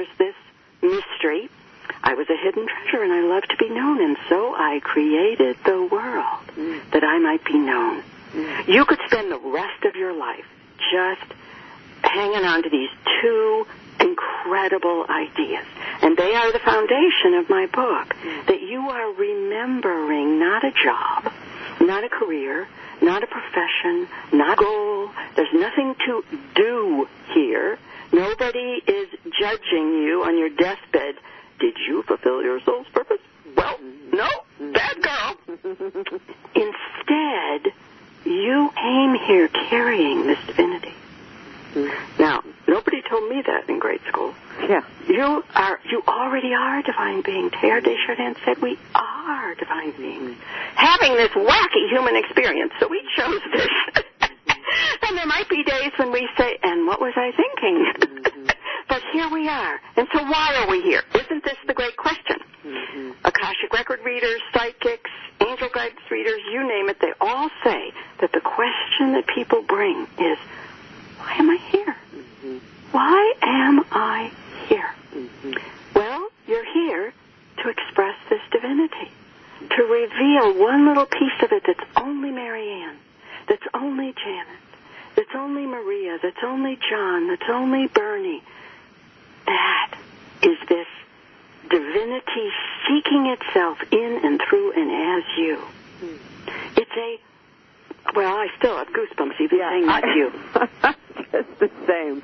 there's this mystery. I was a hidden treasure and I love to be known, and so I created the world Mm. that I might be known. You could spend the rest of your life just hanging on to these two incredible ideas. And they are the foundation of my book. That you are remembering not a job, not a career, not a profession, not a goal. There's nothing to do here. Nobody is judging you on your deathbed. Did you fulfill your soul's purpose? Well, no, bad girl. Instead, you came here carrying this divinity. Now, nobody told me that in grade school. Yeah. You are, you already are a divine being. Teilhard de Chardin said we are divine beings, having this wacky human experience. So we chose this. and there might be days when we say, "And what was I thinking?" Mm-hmm. but here we are. And so why are we here? Isn't this the great question? Mm-hmm. Akashic record readers, psychics, angel guides readers, you name it, they all say that the question that people bring is, why am I here? Mm-hmm. Why am I here? Well, you're here to express this divinity, to reveal one little piece of it that's only Marianne, that's only Janet, that's only Maria, that's only John, that's only Bernie. That is this divinity seeking itself in and through and as you. It's a well, I still have goosebumps even saying that to you. Just the same.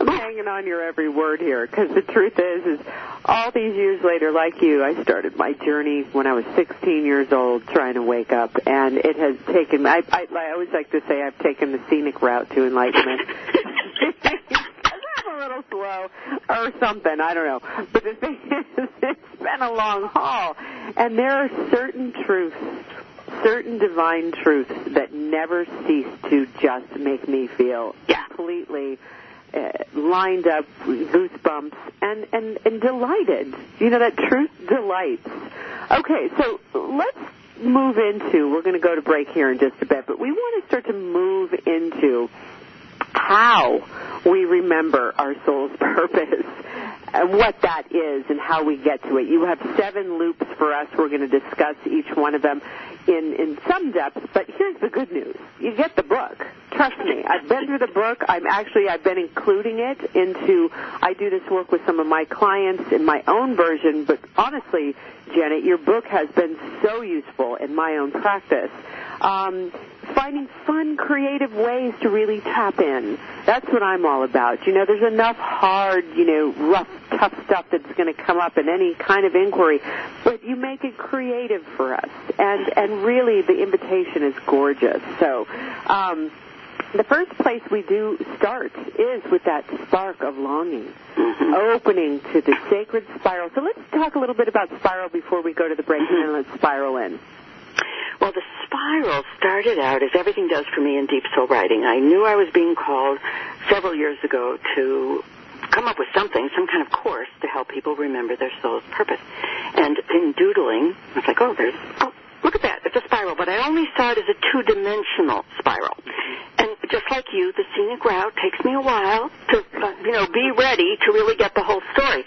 I'm hanging on your every word here because the truth is, is all these years later, like you, I started my journey when I was 16 years old, trying to wake up, and it has taken. I, I, I always like to say I've taken the scenic route to enlightenment. I'm a little slow or something. I don't know. But the thing is, it's been a long haul, and there are certain truths certain divine truths that never cease to just make me feel completely uh, lined up, goosebumps, and, and, and delighted. You know, that truth delights. Okay, so let's move into, we're going to go to break here in just a bit, but we want to start to move into how we remember our soul's purpose and what that is and how we get to it. You have seven loops for us. We're going to discuss each one of them in, in some depth, but here's the good news. You get the book. Trust me. I've been through the book. I'm actually, I've been including it into, I do this work with some of my clients in my own version, but honestly, Janet, your book has been so useful in my own practice. Um, finding fun, creative ways to really tap in. That's what I'm all about. You know, there's enough hard, you know, rough, tough stuff that's going to come up in any kind of inquiry, but you make it creative for us. And, and really the invitation is gorgeous. So, um, the first place we do start is with that spark of longing, opening to the sacred spiral. So let's talk a little bit about spiral before we go to the break, and then let's spiral in. Well, the spiral started out as everything does for me in deep soul writing. I knew I was being called several years ago to come up with something, some kind of course to help people remember their soul's purpose. And in doodling, I was like, oh, there's, oh, look at that, it's a spiral. But I only saw it as a two-dimensional spiral. And just like you, the scenic route takes me a while to, uh, you know, be ready to really get the whole story.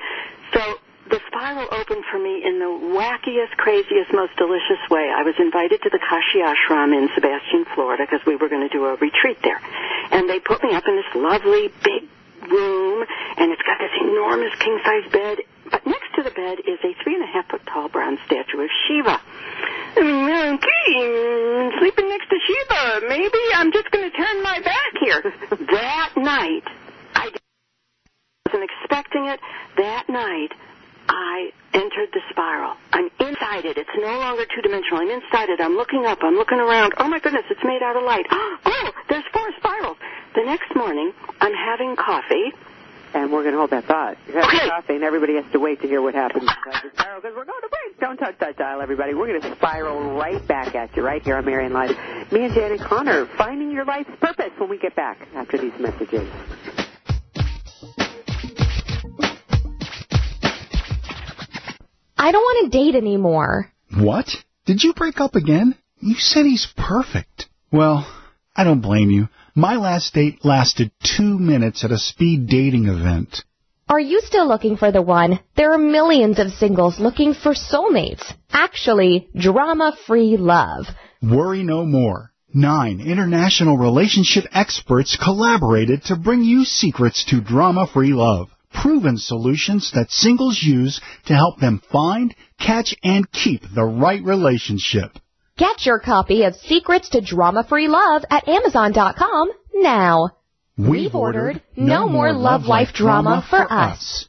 The spiral opened for me in the wackiest, craziest, most delicious way. I was invited to the Kashi Ashram in Sebastian, Florida, because we were going to do a retreat there. And they put me up in this lovely, big room, and it's got this enormous king-size bed. But next to the bed is a three and a half foot tall bronze statue of Shiva. Okay, sleeping next to Shiva. Maybe I'm just going to turn my back here. that night, I wasn't expecting it. That night, I entered the spiral. I'm inside it. It's no longer two dimensional. I'm inside it. I'm looking up. I'm looking around. Oh my goodness, it's made out of light. Oh, there's four spirals. The next morning, I'm having coffee. And we're going to hold that thought. You're having coffee, and everybody has to wait to hear what happens inside the spiral because we're going to break. Don't touch that dial, everybody. We're going to spiral right back at you right here on Marianne Live. Me and Janet Conner finding your life's purpose when we get back after these messages. I don't want to date anymore. What? Did you break up again? You said he's perfect. Well, I don't blame you. My last date lasted two minutes at a speed dating event. Are you still looking for the one? There are millions of singles looking for soulmates. Actually, drama-free love. Worry no more. Nine international relationship experts collaborated to bring you secrets to drama-free love. Proven solutions that singles use to help them find, catch, and keep the right relationship. Get your copy of Secrets to Drama-Free Love at Amazon.com now. We've ordered No More Love Life Drama for Us.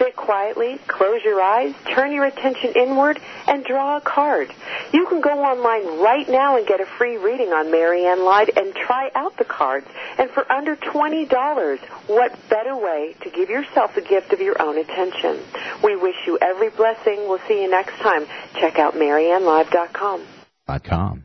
Sit quietly, close your eyes, turn your attention inward, and draw a card. You can go online right now and get a free reading on Marianne Lied and try out the cards. And for under $20, what better way to give yourself a gift of your own attention? We wish you every blessing. We'll see you next time. Check out MarianneLive.com. .com.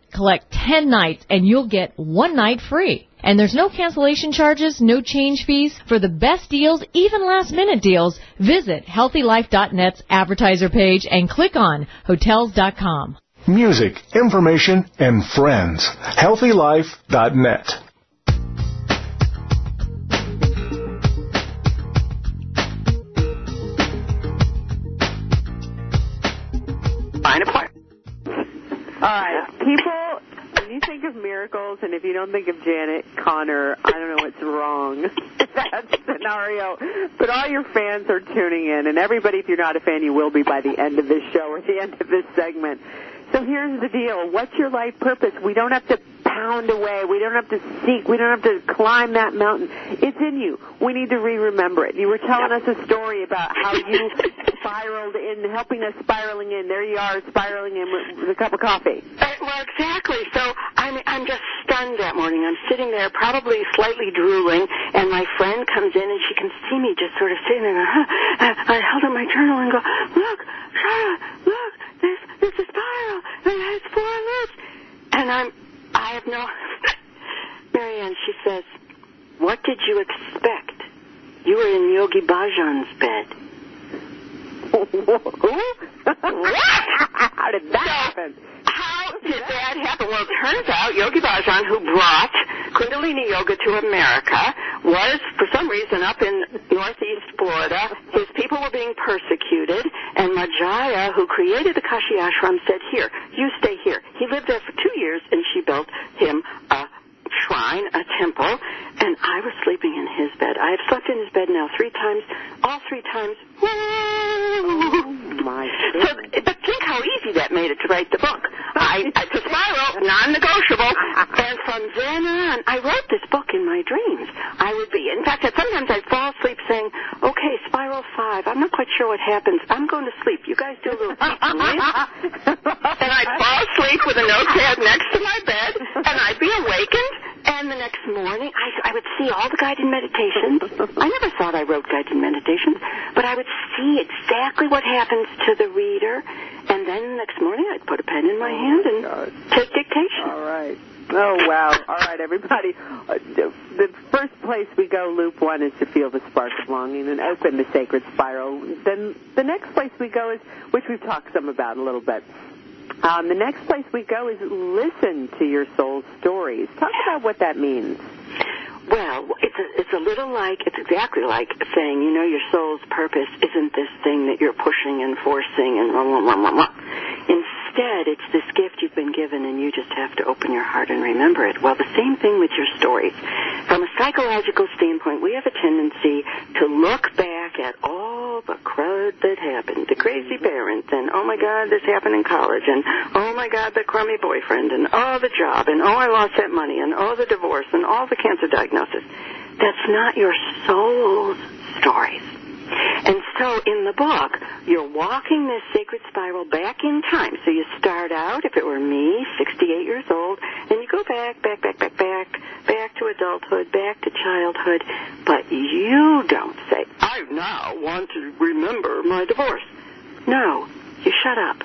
collect 10 nights and you'll get one night free. And there's no cancellation charges, no change fees. For the best deals, even last minute deals, visit healthylife.net's advertiser page and click on hotels.com. Music, information, and friends. HealthyLife.net. All right, people, when you think of miracles and if you don't think of Janet Conner, I don't know what's wrong. that scenario. But all your fans are tuning in, and everybody, if you're not a fan, you will be by the end of this show or the end of this segment. So here's the deal. What's your life purpose? We don't have to pound away. We don't have to seek. We don't have to climb that mountain. It's in you. We need to re-remember it. You were telling us a story about how you spiraled in, helping us spiraling in. There you are, spiraling in with, with a cup of coffee. Uh, well, exactly. So I'm I'm just stunned that morning. I'm sitting there, probably slightly drooling, and my friend comes in and she can see me just sort of sitting there. Huh? I held up my journal and go, look, Shara, look, there's there's a spiral and it has four loops, and I'm I have no. Marianne, she says, what did you expect? You were in Yogi Bhajan's bed. what? How did that happen? Did that happen? Well, it turns out Yogi Bhajan, who brought Kundalini Yoga to America, was, for some reason, up in northeast Florida. His people were being persecuted, and Ma Jaya, who created the Kashi Ashram, said, here, you stay here. He lived there for two years, and she built him a shrine, a temple, and I was sleeping in his bed. I have slept in his bed now three times, all three times. Oh, my So, but think how easy that made it to write the book. I, I to spiral, non-negotiable, and from then on, I wrote this book in my dreams. I would be, in fact, sometimes I'd fall asleep saying, "Okay, spiral five. I'm not quite sure what happens. I'm going to sleep. You guys do a little deep breathing." and I'd fall asleep with a notepad next to my bed, and I'd be awakened. And the next morning, I, I would see all the guided meditations. I never thought I wrote guided meditations, but I would see exactly what happens to the reader. And then the next morning, I'd put a pen in my hand and take dictation. All right. Oh wow! All right, everybody. Uh, the first place we go, loop one, is to feel the spark of longing and open the sacred spiral. Then the next place we go is, which we've talked some about a little bit. Um, the next place we go is listen to your soul's stories. Talk about what that means. Well, it's a, it's a little like, it's exactly like saying, you know, your soul's purpose isn't this thing that you're pushing and forcing and blah, blah, blah, blah, blah. Instead, it's this gift you've been given and you just have to open your heart and remember it. Well, the same thing with your stories. From a psychological standpoint, we have a tendency to look back at all the crud that happened, the crazy parents, and oh my god, this happened in college, and oh my god, the crummy boyfriend, and oh the job, and oh I lost that money, and oh the divorce, and all the cancer diagnosis. That's not your soul's stories. And so in the book, you're walking this sacred spiral back in time. So you start out, if it were me, 68 years old, and you go back, back, back, back, back, back to adulthood, back to childhood. But you don't say, I now want to remember my divorce. No, you shut up.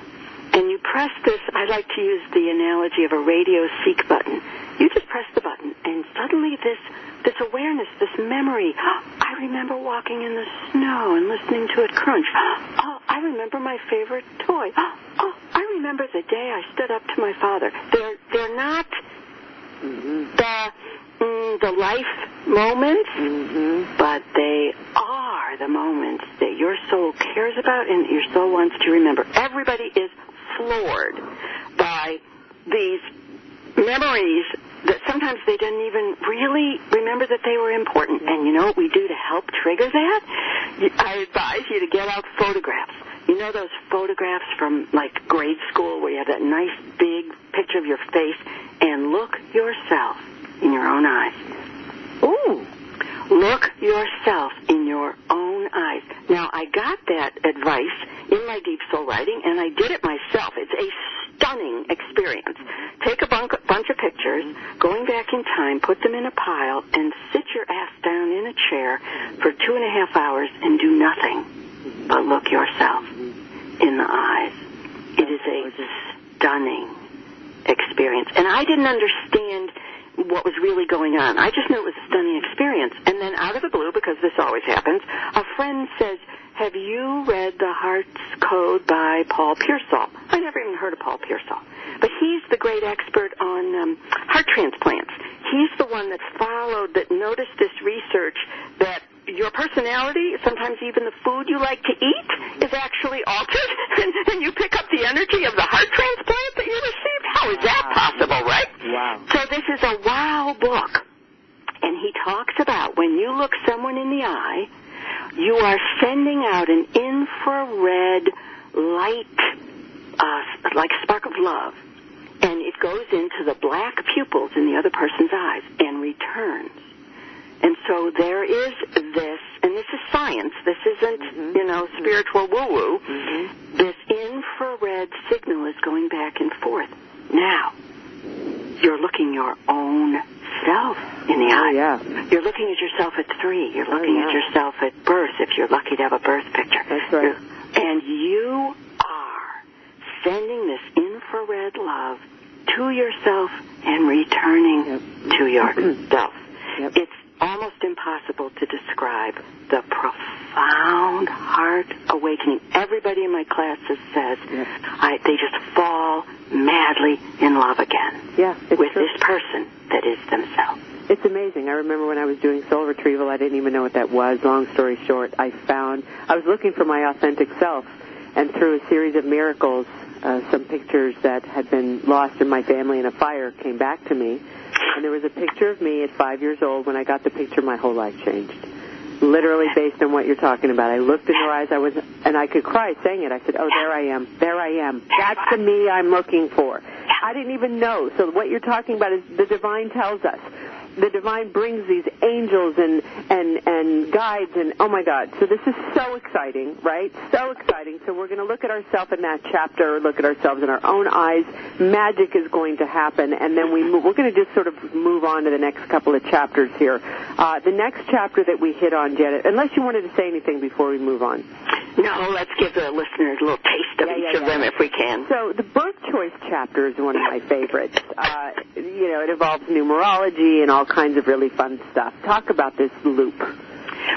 And you press this, I like to use the analogy of a radio seek button. You just press the button, and suddenly this this awareness, this memory. I remember walking in the snow and listening to it crunch. Oh, I remember my favorite toy. Oh, I remember the day I stood up to my father. They're they're not the mm, the life moments, but they are the moments that your soul cares about and your soul wants to remember. Everybody is floored by these memories that sometimes they didn't even really remember that they were important. And you know what we do to help trigger that? I advise you to get out photographs. You know those photographs from like grade school where you have that nice big picture of your face and look yourself in your own eyes. Ooh. Look yourself in your own eyes. Now, I got that advice in my deep soul writing, and I did it myself. It's a stunning experience. Take a bunch of pictures, going back in time, put them in a pile, and sit your ass down in a chair for two and a half hours and do nothing but look yourself in the eyes. It is a stunning experience. And I didn't understand what was really going on. I just knew it was a stunning experience. And then out of the blue, because this always happens, a friend says, have you read The Heart's Code by Paul Pearsall? I never even heard of Paul Pearsall. But he's the great expert on um, heart transplants. He's the one that followed, that noticed this research that your personality, sometimes even the food you like to eat, is actually altered, and, and you pick up the energy of the heart transplant that you received. How is that possible, right? Wow. So this is a wow book. And he talks about when you look someone in the eye, you are sending out an infrared light, uh, like a spark of love. And it goes into the black pupils in the other person's eyes and returns. And so there is this, and this is science. This isn't, Mm-hmm. you know, spiritual woo-woo. This infrared signal is going back and forth. Now, you're looking your own self in the oh, eye. Oh, yeah. You're looking at yourself at three. You're oh, looking yeah. at yourself at birth if you're lucky to have a birth picture. That's right. You're- and you are sending this infrared love to yourself and returning to yourself. Yep. It's almost impossible to describe the profound heart awakening. Everybody in my classes says. I, they just fall madly in love again Yeah, with true. this person that is themselves. It's amazing. I remember when I was doing soul retrieval, I didn't even know what that was. Long story short, I found I was looking for my authentic self, and through a series of miracles, uh, some pictures that had been lost in my family in a fire came back to me, and there was a picture of me at five years old. When I got the picture, my whole life changed. Literally based on what you're talking about. I looked in her eyes, I was, and I could cry saying it. I said, "Oh, there I am, there I am. That's the me I'm looking for." I didn't even know. So what you're talking about is the divine tells us. The divine brings these angels and and and guides and oh my God! So this is so exciting, right? So exciting. So we're going to look at ourselves in that chapter, look at ourselves in our own eyes. Magic is going to happen, and then we move, we're going to just sort of move on to the next couple of chapters here. Uh, the next chapter that we hit on, Janet, unless you wanted to say anything before we move on. No, let's give the listeners a little taste of Yeah, each yeah, of yeah. them if we can. So the birth choice chapter is one of my favorites. Uh, you know, it involves numerology and all kinds of really fun stuff. Talk about this loop.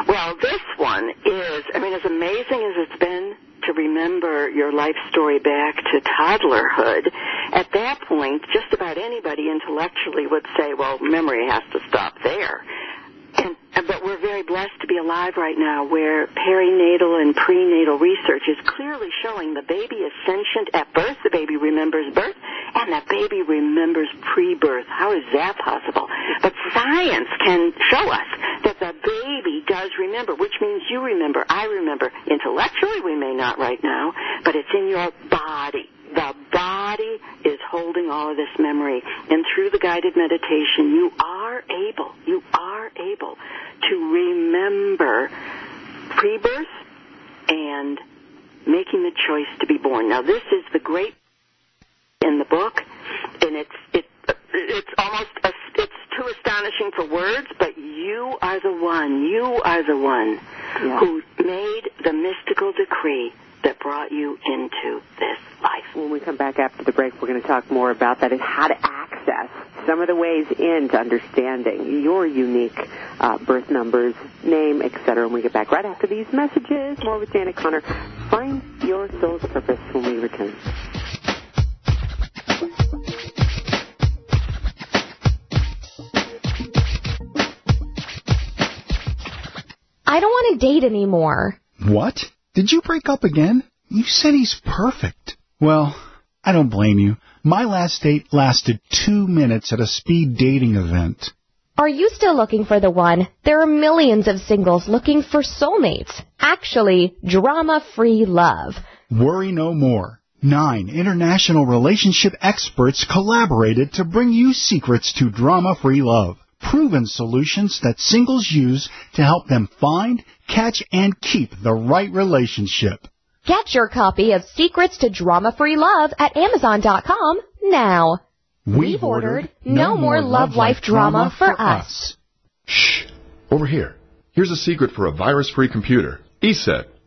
Well, this one is, I mean, as amazing as it's been to remember your life story back to toddlerhood, at that point, just about anybody intellectually would say, well, memory has to stop there. But we're very blessed to be alive right now where perinatal and prenatal research is clearly showing the baby is sentient at birth, the baby remembers birth, and the baby remembers pre-birth. How is that possible? But science can show us that the baby does remember, which means you remember, I remember. Intellectually we may not right now, but it's in your body. The body is holding all of this memory. And through the guided meditation, you are able, you are able to remember pre-birth and making the choice to be born. Now this is the great in the book, and it's, it, it's almost, a, it's too astonishing for words, but you are the one, you are the one Yeah. who made the mystical decree that brought you into this life. When we come back after the break, we're going to talk more about that and how to access some of the ways into understanding your unique uh, birth numbers, name, etc. When we get back right after these messages, more with Janet Conner. Find your soul's purpose when we return. I don't want to date anymore. What? Did you break up again? You said he's perfect. Well, I don't blame you. My last date lasted two minutes at a speed dating event. Are you still looking for the one? There are millions of singles looking for soulmates. Actually, drama-free love. Worry no more. Nine international relationship experts collaborated to bring you secrets to drama-free love. Proven solutions that singles use to help them find, catch, and keep the right relationship. Get your copy of Secrets to Drama-Free Love at Amazon.com now. We've ordered No More Love Life Drama for Us. Shh. Over here. Here's a secret for a virus-free computer. ESET.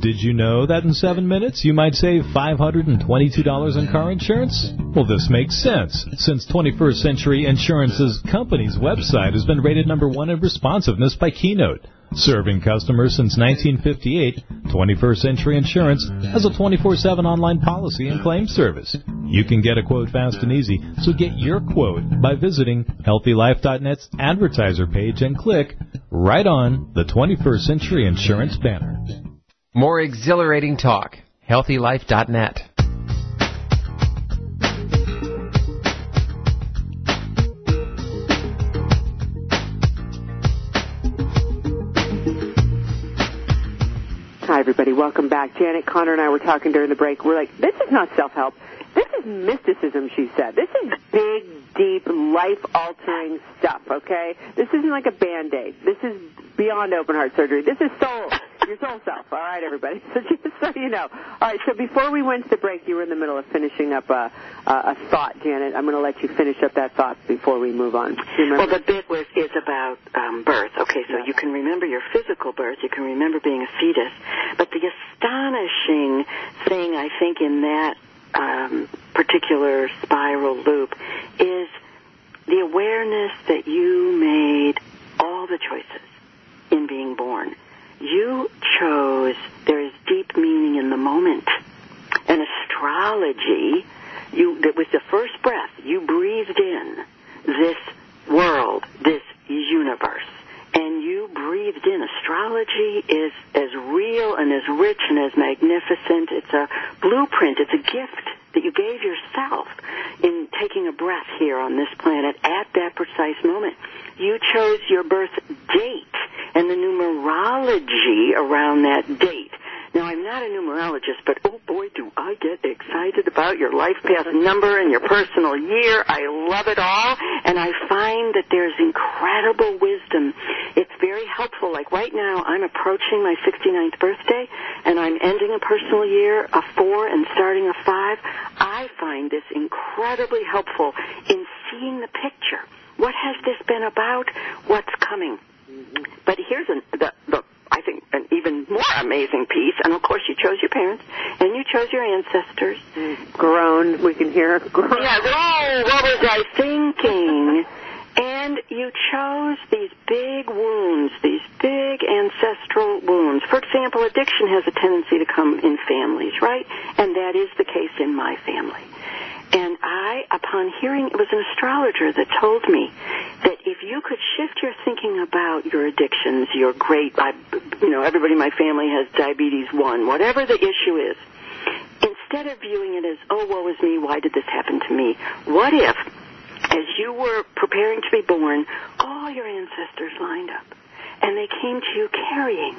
Did you know that in seven minutes you might save $522 in car insurance? Well, this makes sense, since 21st Century Insurance's company's website has been rated number one in responsiveness by Keynote. Serving customers since 1958, 21st Century Insurance has a 24-7 online policy and claim service. You can get a quote fast and easy, so get your quote by visiting HealthyLife.net's advertiser page and click right on the 21st Century Insurance banner. More exhilarating talk. HealthyLife.net. Hi, everybody. Welcome back. Janet Conner and I were talking during the break. We're like, this is not self-help. This is mysticism, she said. This is big, deep, life-altering stuff, okay? This isn't like a Band-Aid. This is beyond open heart surgery. This is soul, your soul self. All right, everybody. So just so you know. All right, so before we went to the break, you were in the middle of finishing up a, a, a thought, Janet. I'm going to let you finish up that thought before we move on. Well, the bit was is about um, birth. Okay, so you can remember your physical birth, you can remember being a fetus, but the astonishing thing I think in that um, particular spiral loop is the awareness that you made all the choices in being born. You chose. There is deep meaning in the moment. And astrology, you that was the first breath you breathed in this world, this universe, and you breathed in. Astrology is as real and as rich and as magnificent. It's a blueprint. It's a gift that you gave yourself in taking a breath here on this planet at that precise moment. You chose your birth date and the numerology around that date. Now, I'm not a numerologist, but oh boy, do I get excited about your life path number and your personal year. I love it all, and I find that there's incredible wisdom. It's very helpful. Like right now, I'm approaching my 69th birthday, and I'm ending a personal year, a four, and starting a five. I find this incredibly helpful in seeing the picture. What has this been about? What's coming? Mm-hmm. But here's an, the, the I think an even more amazing piece. And of course, you chose your parents and you chose your ancestors. Groan. We can hear groan. Yeah. Oh, what was I thinking? And you chose these big wounds, these big ancestral wounds. For example, addiction has a tendency to come in families, right? And that is the case in my family. And I, upon hearing, it was an astrologer that told me that if you could shift your thinking about your addictions, your great, I, you know, everybody in my family has diabetes one, whatever the issue is, instead of viewing it as, oh, woe is me, why did this happen to me? What if, as you were preparing to be born, all your ancestors lined up and they came to you carrying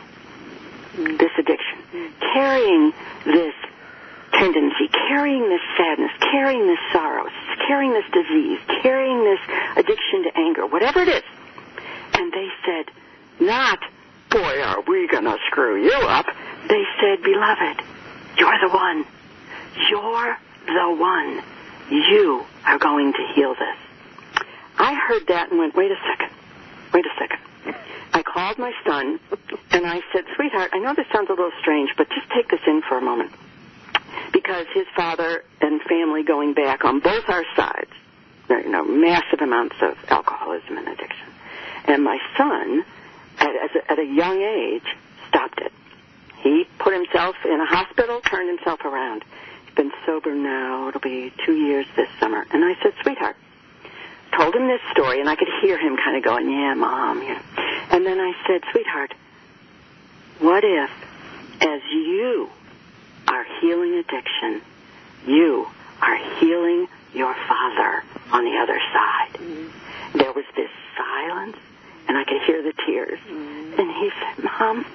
this addiction, carrying this tendency, carrying this sadness, carrying this sorrow, carrying this disease, carrying this addiction to anger, whatever it is. And they said, not, boy, are we going to screw you up. They said, beloved, you're the one. You're the one. You are going to heal this. I heard that and went, wait a second. Wait a second. I called my son and I said, sweetheart, I know this sounds a little strange, but just take this in for a moment because his father and family going back on both our sides, you know, massive amounts of alcoholism and addiction. And my son, at, at a young age, stopped it. He put himself in a hospital, turned himself around. He's been sober now. It'll be two years this summer. And I said, sweetheart, told him this story, and I could hear him kind of going, yeah, mom. Yeah. And then I said, sweetheart, what if, as you are healing addiction, you are healing your father on the other side. Mm-hmm. There was this silence, and I could hear the tears. Mm-hmm. And he said, Mom,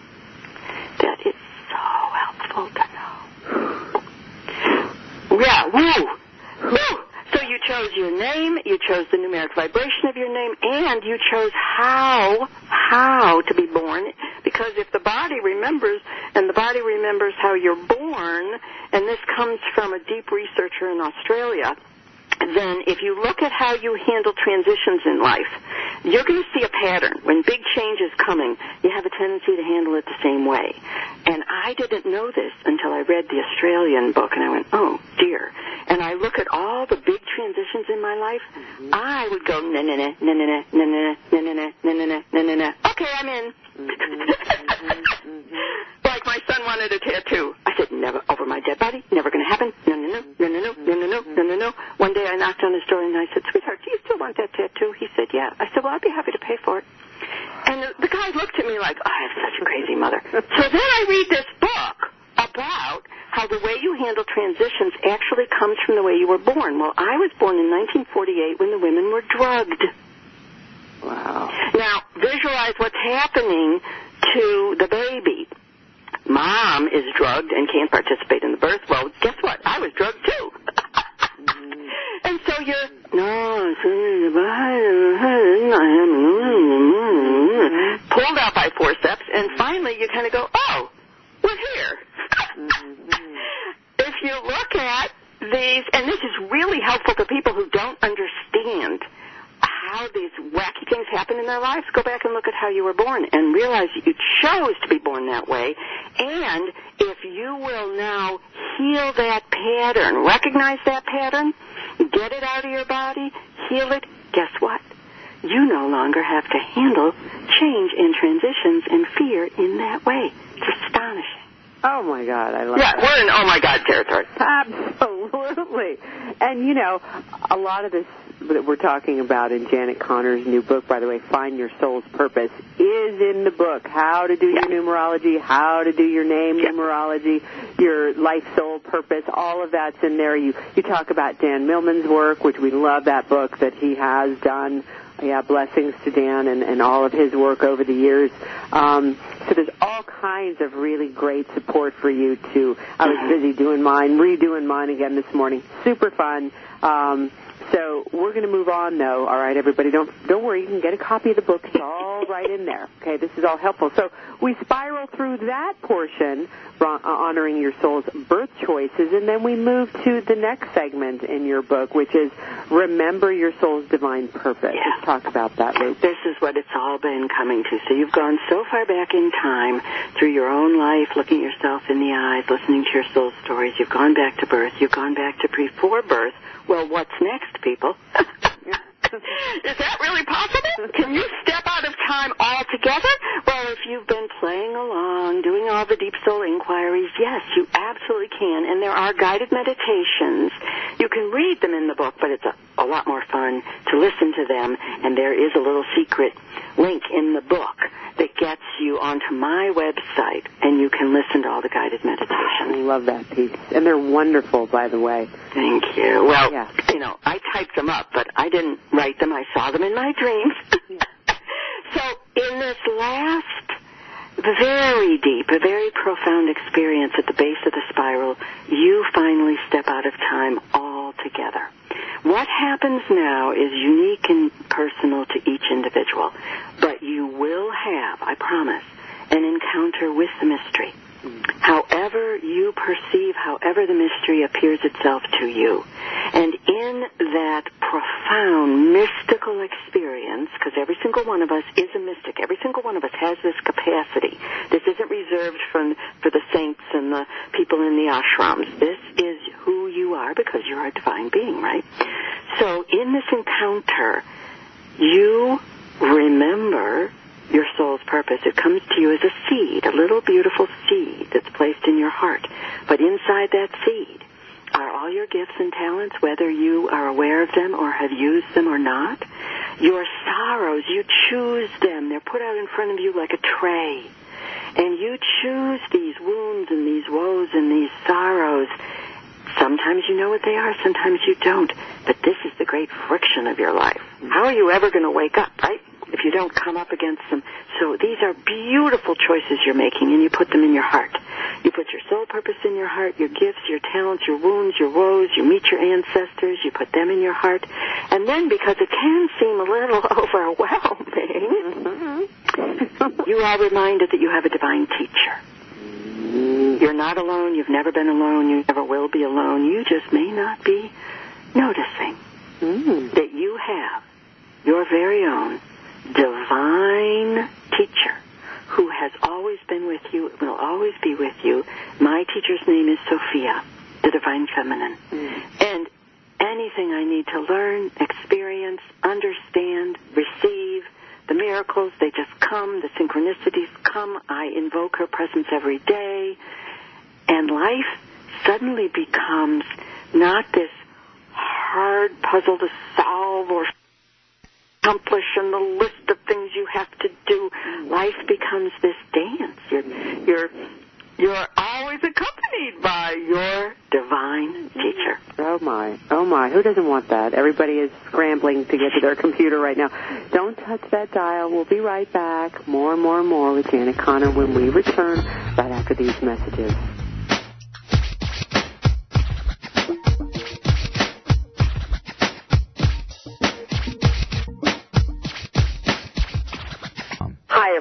that is so helpful to know. yeah, woo! Woo! So you chose your name, you chose the numeric vibration of your name, and you chose how, how to be born. Because if the body remembers, and the body remembers how you're born, and this comes from a deep researcher in Australia, then if you look at how you handle transitions in life, you're going to see a pattern. When big change is coming, you have a tendency to handle it the same way. And I didn't know this until I read the Australian book and I went, oh dear. And I look at all the big transitions in my life. I would go, na na na, na na na, na na na, na na na, na na na, na Okay, I'm in. Like my son wanted a tattoo. I said, never over my dead body, never going to happen, no, no, no, no, no, no, no, no, no, no. One day I knocked on his door and I said, sweetheart, do you still want that tattoo? He said, yeah. I said, well, I'd be happy to pay for it. And the, the guy looked at me like, oh, I have such a crazy mother. so then I read this book about how the way you handle transitions actually comes from the way you were born. Well, I was born in 1948 when the women were drugged. Wow. Now, visualize what's happening to the baby. Mom is drugged and can't participate in the birth. Well, guess what? I was drugged too. Mm. and so you're no pulled out by forceps, and finally you kind of go, oh, we're here. Mm-hmm. if you look at these, and this is really helpful to people who don't understand how these wacky things happen in their lives, go back and look at how you were born and realize that you chose to be born that way. And if you will now heal that pattern, recognize that pattern, get it out of your body, heal it, guess what? You no longer have to handle change and transitions and fear in that way. It's astonishing. Oh my God, I love yeah, that. we're in oh my God territory. Absolutely. And you know, a lot of this that we're talking about in Janet Conner's new book, by the way, Find Your Soul's Purpose, is in the book. How to do yeah. your numerology, how to do your name yeah. numerology, your life soul purpose, all of that's in there. You you talk about Dan Millman's work, which we love that book that he has done. Yeah, blessings to Dan and, and all of his work over the years. Um, so there's all kinds of really great support for you too. I was busy doing mine, redoing mine again this morning. Super fun. Um, so we're going to move on, though. All right, everybody, don't don't worry. You can get a copy of the book. It's all right in there. Okay, this is all helpful. So we spiral through that portion, uh, honoring your soul's birth choices, and then we move to the next segment in your book, which is remember your soul's divine purpose. Yeah. Let's talk about that, loop. This is what it's all been coming to. So you've gone so far back in time through your own life, looking yourself in the eyes, listening to your soul stories. You've gone back to birth. You've gone back to before birth. Well, what's next, people? Is that really possible? Can you step out of time altogether? Well, if you've been playing along, doing all the deep soul inquiries, yes, you absolutely can. And there are guided meditations. You can read them in the book, but it's a, a lot more fun to listen to them. And there is a little secret link in the book that gets you onto my website, and you can listen to all the guided meditations. I love that piece. And they're wonderful, by the way. Thank you. Well, Yeah. you know, I typed them up, but I didn't write them. I saw them in my dreams. so in this last very deep, a very profound experience at the base of the spiral, you finally step out of time altogether. What happens now is unique and personal to each individual, but you will have, I promise, an encounter with the mystery. However you perceive, however the mystery appears itself to you. And in that profound mystical experience, because every single one of us is a mystic, every single one of us has this capacity. This isn't reserved for, for the saints and the people in the ashrams. This is who you are because you're a divine being, right? So in this encounter, you remember your soul's purpose. It comes to you as a seed, a little beautiful seed that's placed in your heart. But inside that seed are all your gifts and talents, whether you are aware of them or have used them or not. Your sorrows, you choose them. They're put out in front of you like a tray. And you choose these wounds and these woes and these sorrows. Sometimes you know what they are, sometimes you don't. But this is the great friction of your life. How are you ever going to wake up, right? If you don't come up against them. So these are beautiful choices you're making, and you put them in your heart. You put your soul purpose in your heart, your gifts, your talents, your wounds, your woes. You meet your ancestors. You put them in your heart. And then, because it can seem a little overwhelming, mm-hmm. you are reminded that you have a divine teacher. You're not alone. You've never been alone. You never will be alone. You just may not be noticing Mm. that you have your very own divine teacher who has always been with you, will always be with you. My teacher's name is Sophia, the divine feminine. And anything I need to learn, experience, understand, receive, the miracles, they just come, the synchronicities come. I invoke her presence every day. And life suddenly becomes not this hard puzzle to solve or accomplish and the list of things you have to do. Mm. Life becomes this dance. You're, you're, you're always accompanied by your divine teacher. Oh my, oh my, who doesn't want that? Everybody is scrambling to get to their computer right now. Don't touch that dial. We'll be right back. More and more and more with Janet Conner when we return right after these messages.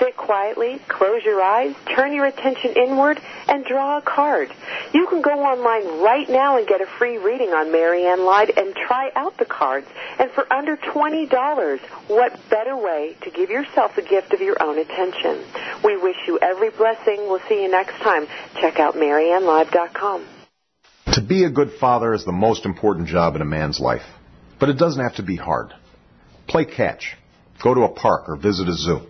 Sit quietly, close your eyes, turn your attention inward, and draw a card. You can go online right now and get a free reading on Marianne Lied and try out the cards. And for under $20, what better way to give yourself a gift of your own attention? We wish you every blessing. We'll see you next time. Check out MarianneLive.com. To be a good father is the most important job in a man's life. But it doesn't have to be hard. Play catch. Go to a park or visit a zoo.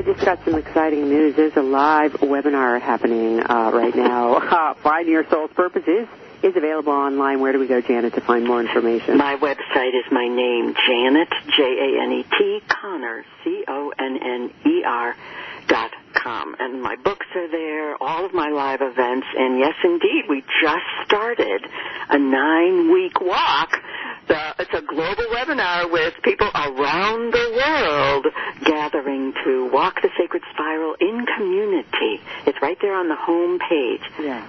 I just got some exciting news. There's a live webinar happening uh, right now. Uh, Find Your Soul's Purpose is, available online. Where do we go, Janet, to find more information? My website is my name, Janet, J-A-N-E-T, Conner, C-O-N-N-E-R dot com. And my books are there, all of my live events, and yes, indeed, we just started a nine-week walk uh, it's a global webinar with people around the world gathering to walk the sacred spiral in community. It's right there on the home page. Yeah.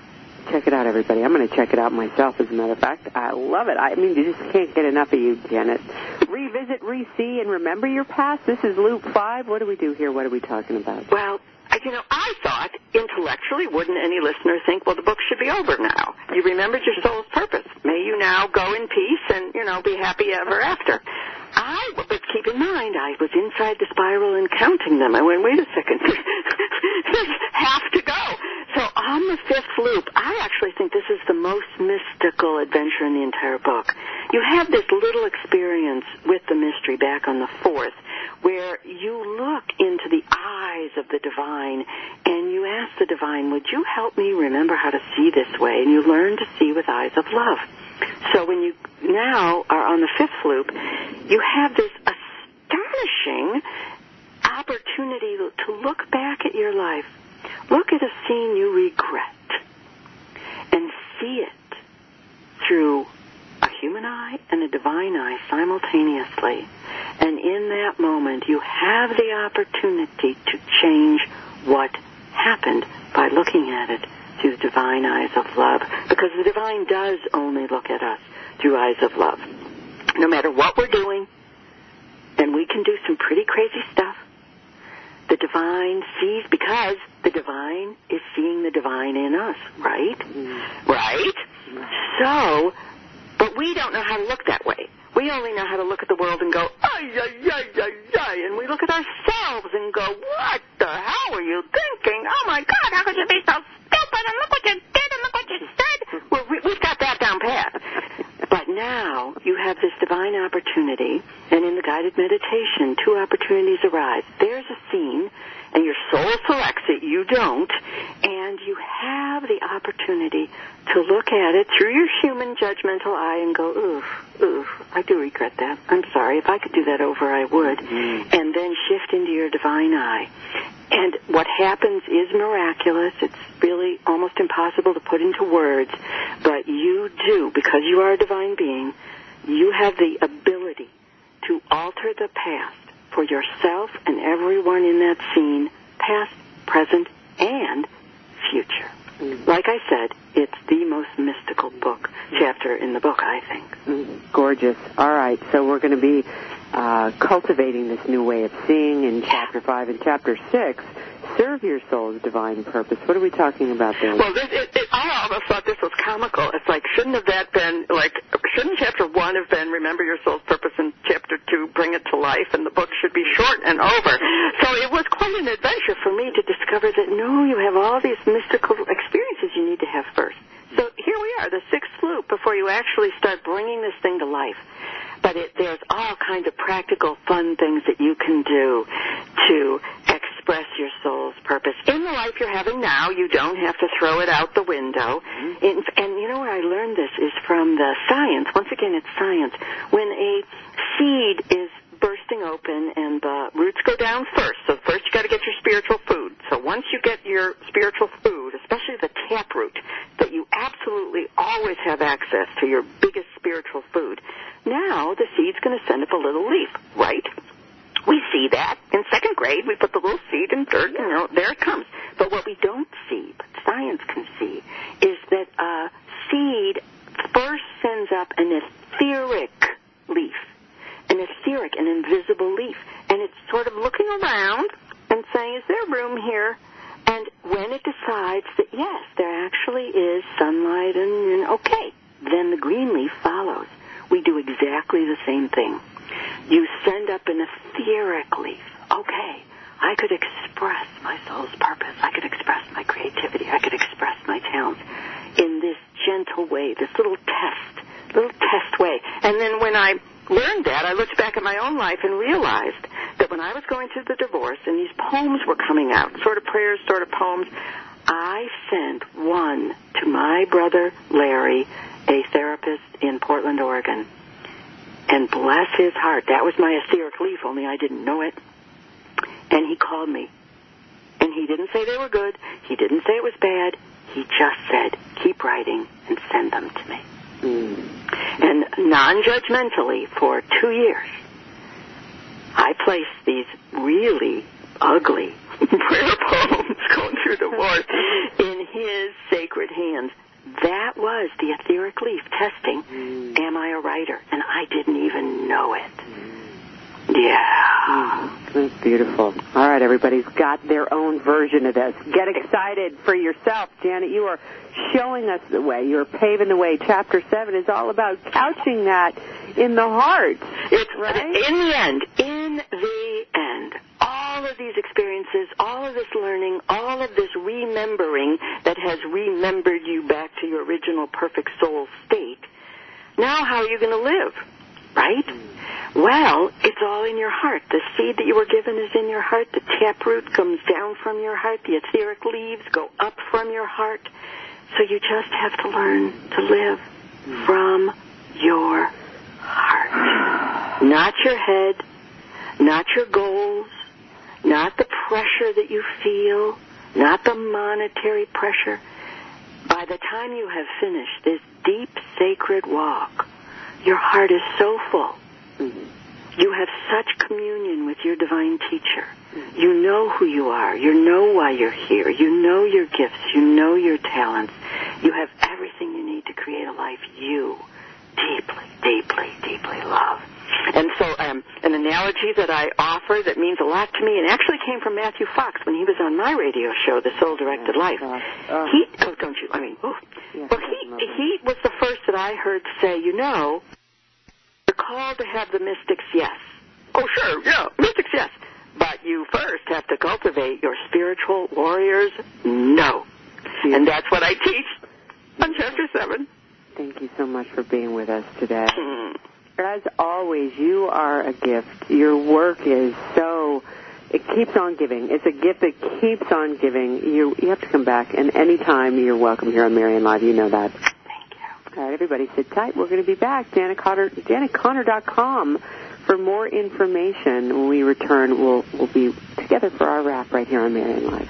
Check it out, everybody. I'm going to check it out myself, as a matter of fact. I love it. I mean, you just can't get enough of you, Janet. Revisit, re-see, and remember your past. This is Loop 5. What do we do here? What are we talking about? Well, you know, I thought intellectually, wouldn't any listener think, well, the book should be over now? You remembered your soul's purpose. May you now go in peace and, you know, be happy ever after. I, but keep in mind, I was inside the spiral and counting them. I went, wait a second, there's half to go. So on the fifth loop, I actually think this is the most mystical adventure in the entire book. You have this little experience with the mystery back on the fourth, where you look into the eyes of the divine and you ask the divine, would you help me remember how to see this way? And you learn to see with eyes of love. So when you now are on the fifth loop, you have this astonishing opportunity to look back at your life, look at a scene you regret, and see it through human eye and a divine eye simultaneously. And in that moment, you have the opportunity to change what happened by looking at it through the divine eyes of love. Because the divine does only look at us through eyes of love. No matter what we're doing, and we can do some pretty crazy stuff, the divine sees because the divine is seeing the divine in us, right? Mm. Right? So, but we don't know how to look that way. We only know how to look at the world and go, ay, ay, ay, ay, ay, and we look at ourselves and go, what the hell are you thinking? Oh my God, how could you be so stupid? And look what you did and look what you said. Well, we, we've got that down pat. But now you have this divine opportunity, and in the guided meditation, two opportunities arise. There's a scene, and your soul selects it, you don't, and you have the opportunity to look at it through your human judgmental eye and go, oof, oof, I do regret that. I'm sorry. If I could do that over, I would. Mm-hmm. And then shift into your divine eye. And what happens is miraculous. It's really almost impossible to put into words, but you do, because you are a divine being, you have the ability to alter the past for yourself and everyone in that scene, past, present, and future. Mm-hmm. Like I said, it's the most mystical book chapter in the book, I think. Mm-hmm. Gorgeous. All right, so we're going to be uh, cultivating this new way of seeing in chapter five and chapter six serve your soul's divine purpose. What are we talking about there? Well, this, it, it, I almost thought this was comical. It's like, shouldn't have that been like, shouldn't chapter one have been remember your soul's purpose, and chapter two bring it to life, and the book should be short and over. So it was quite an adventure for me to discover that no, you have all these mystical experiences you need to have first. So here we are, the sixth loop before you actually start bringing this thing to life but it, there's all kinds of practical, fun things that you can do to express your soul's purpose. In the life you're having now, you don't have to throw it out the window. Mm-hmm. In, and you know where I learned this is from the science. Once again, it's science. When a seed is bursting open and the roots go down first. So first you got to get your spiritual food. So once you get your spiritual food, especially the taproot, that you absolutely always have access to your biggest spiritual food, now the seed's going to send up a little leaf, right? We see that. In second grade, we put the little seed in dirt, and there it comes. But what we don't see, but science can see, is that a seed first sends up an etheric leaf. An etheric, an invisible leaf. And it's sort of looking around and saying, is there room here? And when it decides that yes, there actually is sunlight and, and okay, then the green leaf follows. We do exactly the same thing. You send up an etheric leaf. Okay, I could express my soul's purpose. I could express my creativity. I could express my talents in this gentle way, this little test, little test way. And then when I learned that, I looked back at my own life and realized that when I was going through the divorce and these poems were coming out, sort of prayers, sort of poems, I sent one to my brother Larry, a therapist in Portland, Oregon. And bless his heart, that was my etheric leaf, only I didn't know it. And he called me. And he didn't say they were good. He didn't say it was bad. He just said, keep writing and send them to me. Mm. And non-judgmentally, for two years, I placed these really ugly prayer poems going through the word in his sacred hands. That was the etheric leaf testing, mm. am I a writer? And I didn't even know it. Yeah. Oh, that's beautiful. All right, everybody's got their own version of this. Get excited for yourself. Janet, you are showing us the way. You're paving the way. Chapter 7 is all about couching that in the heart. It's right? in the end, in the end, all of these experiences, all of this learning, all of this remembering that has remembered you back to your original perfect soul state. Now how are you going to live? Right? Well, it's all in your heart. The seed that you were given is in your heart. The taproot comes down from your heart. The etheric leaves go up from your heart. So you just have to learn to live from your heart. Not your head, not your goals, not the pressure that you feel, not the monetary pressure. By the time you have finished this deep sacred walk, your heart is so full. Mm-hmm. You have such communion with your divine teacher. You know who you are. You know why you're here. You know your gifts. You know your talents. You have everything you need to create a life you deeply, deeply, deeply love. And so, um, an analogy that I offer that means a lot to me, and actually came from Matthew Fox when he was on my radio show, The Soul Directed Life. He, oh, don't you? I mean, oh, well, he he was the first that I heard say, you know, you're called to have the mystics, yes. Oh, sure, yeah, mystics, yes. But you first have to cultivate your spiritual warriors, no. And that's what I teach on Chapter 7. Thank you so much for being with us today. As always, you are a gift. Your work is so it keeps on giving. It's a gift that keeps on giving. You you have to come back, and anytime you're welcome here on Marion Live. You know that. Thank you. All right, everybody, sit tight. We're going to be back. Janet Conner, JanetConner.com for more information. When we return, we'll we'll be together for our wrap right here on Marion Live.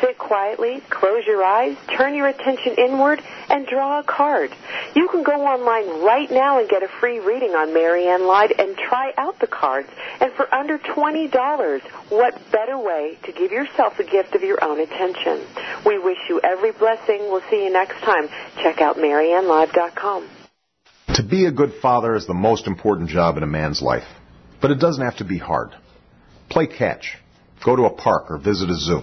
Sit quietly, close your eyes, turn your attention inward, and draw a card. You can go online right now and get a free reading on Marianne Live and try out the cards. And for under $20, what better way to give yourself the gift of your own attention? We wish you every blessing. We'll see you next time. Check out MarianneLive.com. To be a good father is the most important job in a man's life. But it doesn't have to be hard. Play catch. Go to a park or visit a zoo.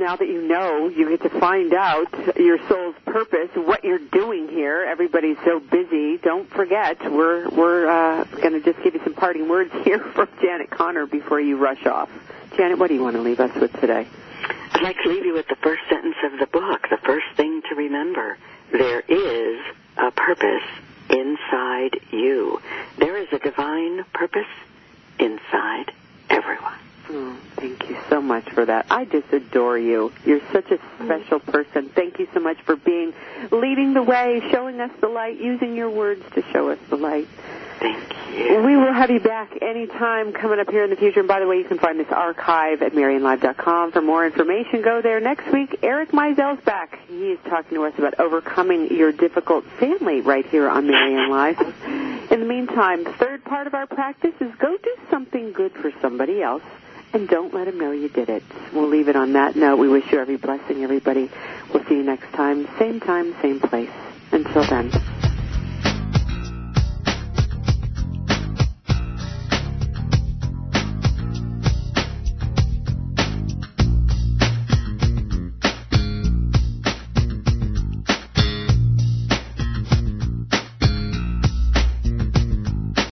Now that you know, you get to find out your soul's purpose, what you're doing here. Everybody's so busy. Don't forget, we're we're uh, going to just give you some parting words here from Janet Conner before you rush off. Janet, what do you want to leave us with today? I'd like to leave you with the first sentence of the book, the first thing to remember. There is a purpose inside you. There is a divine purpose inside everyone. Oh, thank you so much for that. I just adore you. You're such a special person. Thank you so much for being leading the way, showing us the light, using your words to show us the light. Thank you. We will have you back anytime coming up here in the future. And by the way, you can find this archive at MarionLive.com. For more information, go there. Next week, Eric Maisel's back. He is talking to us about overcoming your difficult family right here on Marion Live. In the meantime, the third part of our practice is go do something good for somebody else and don't let them know you did it. We'll leave it on that note. We wish you every blessing, everybody. We'll see you next time, same time, same place. Until then.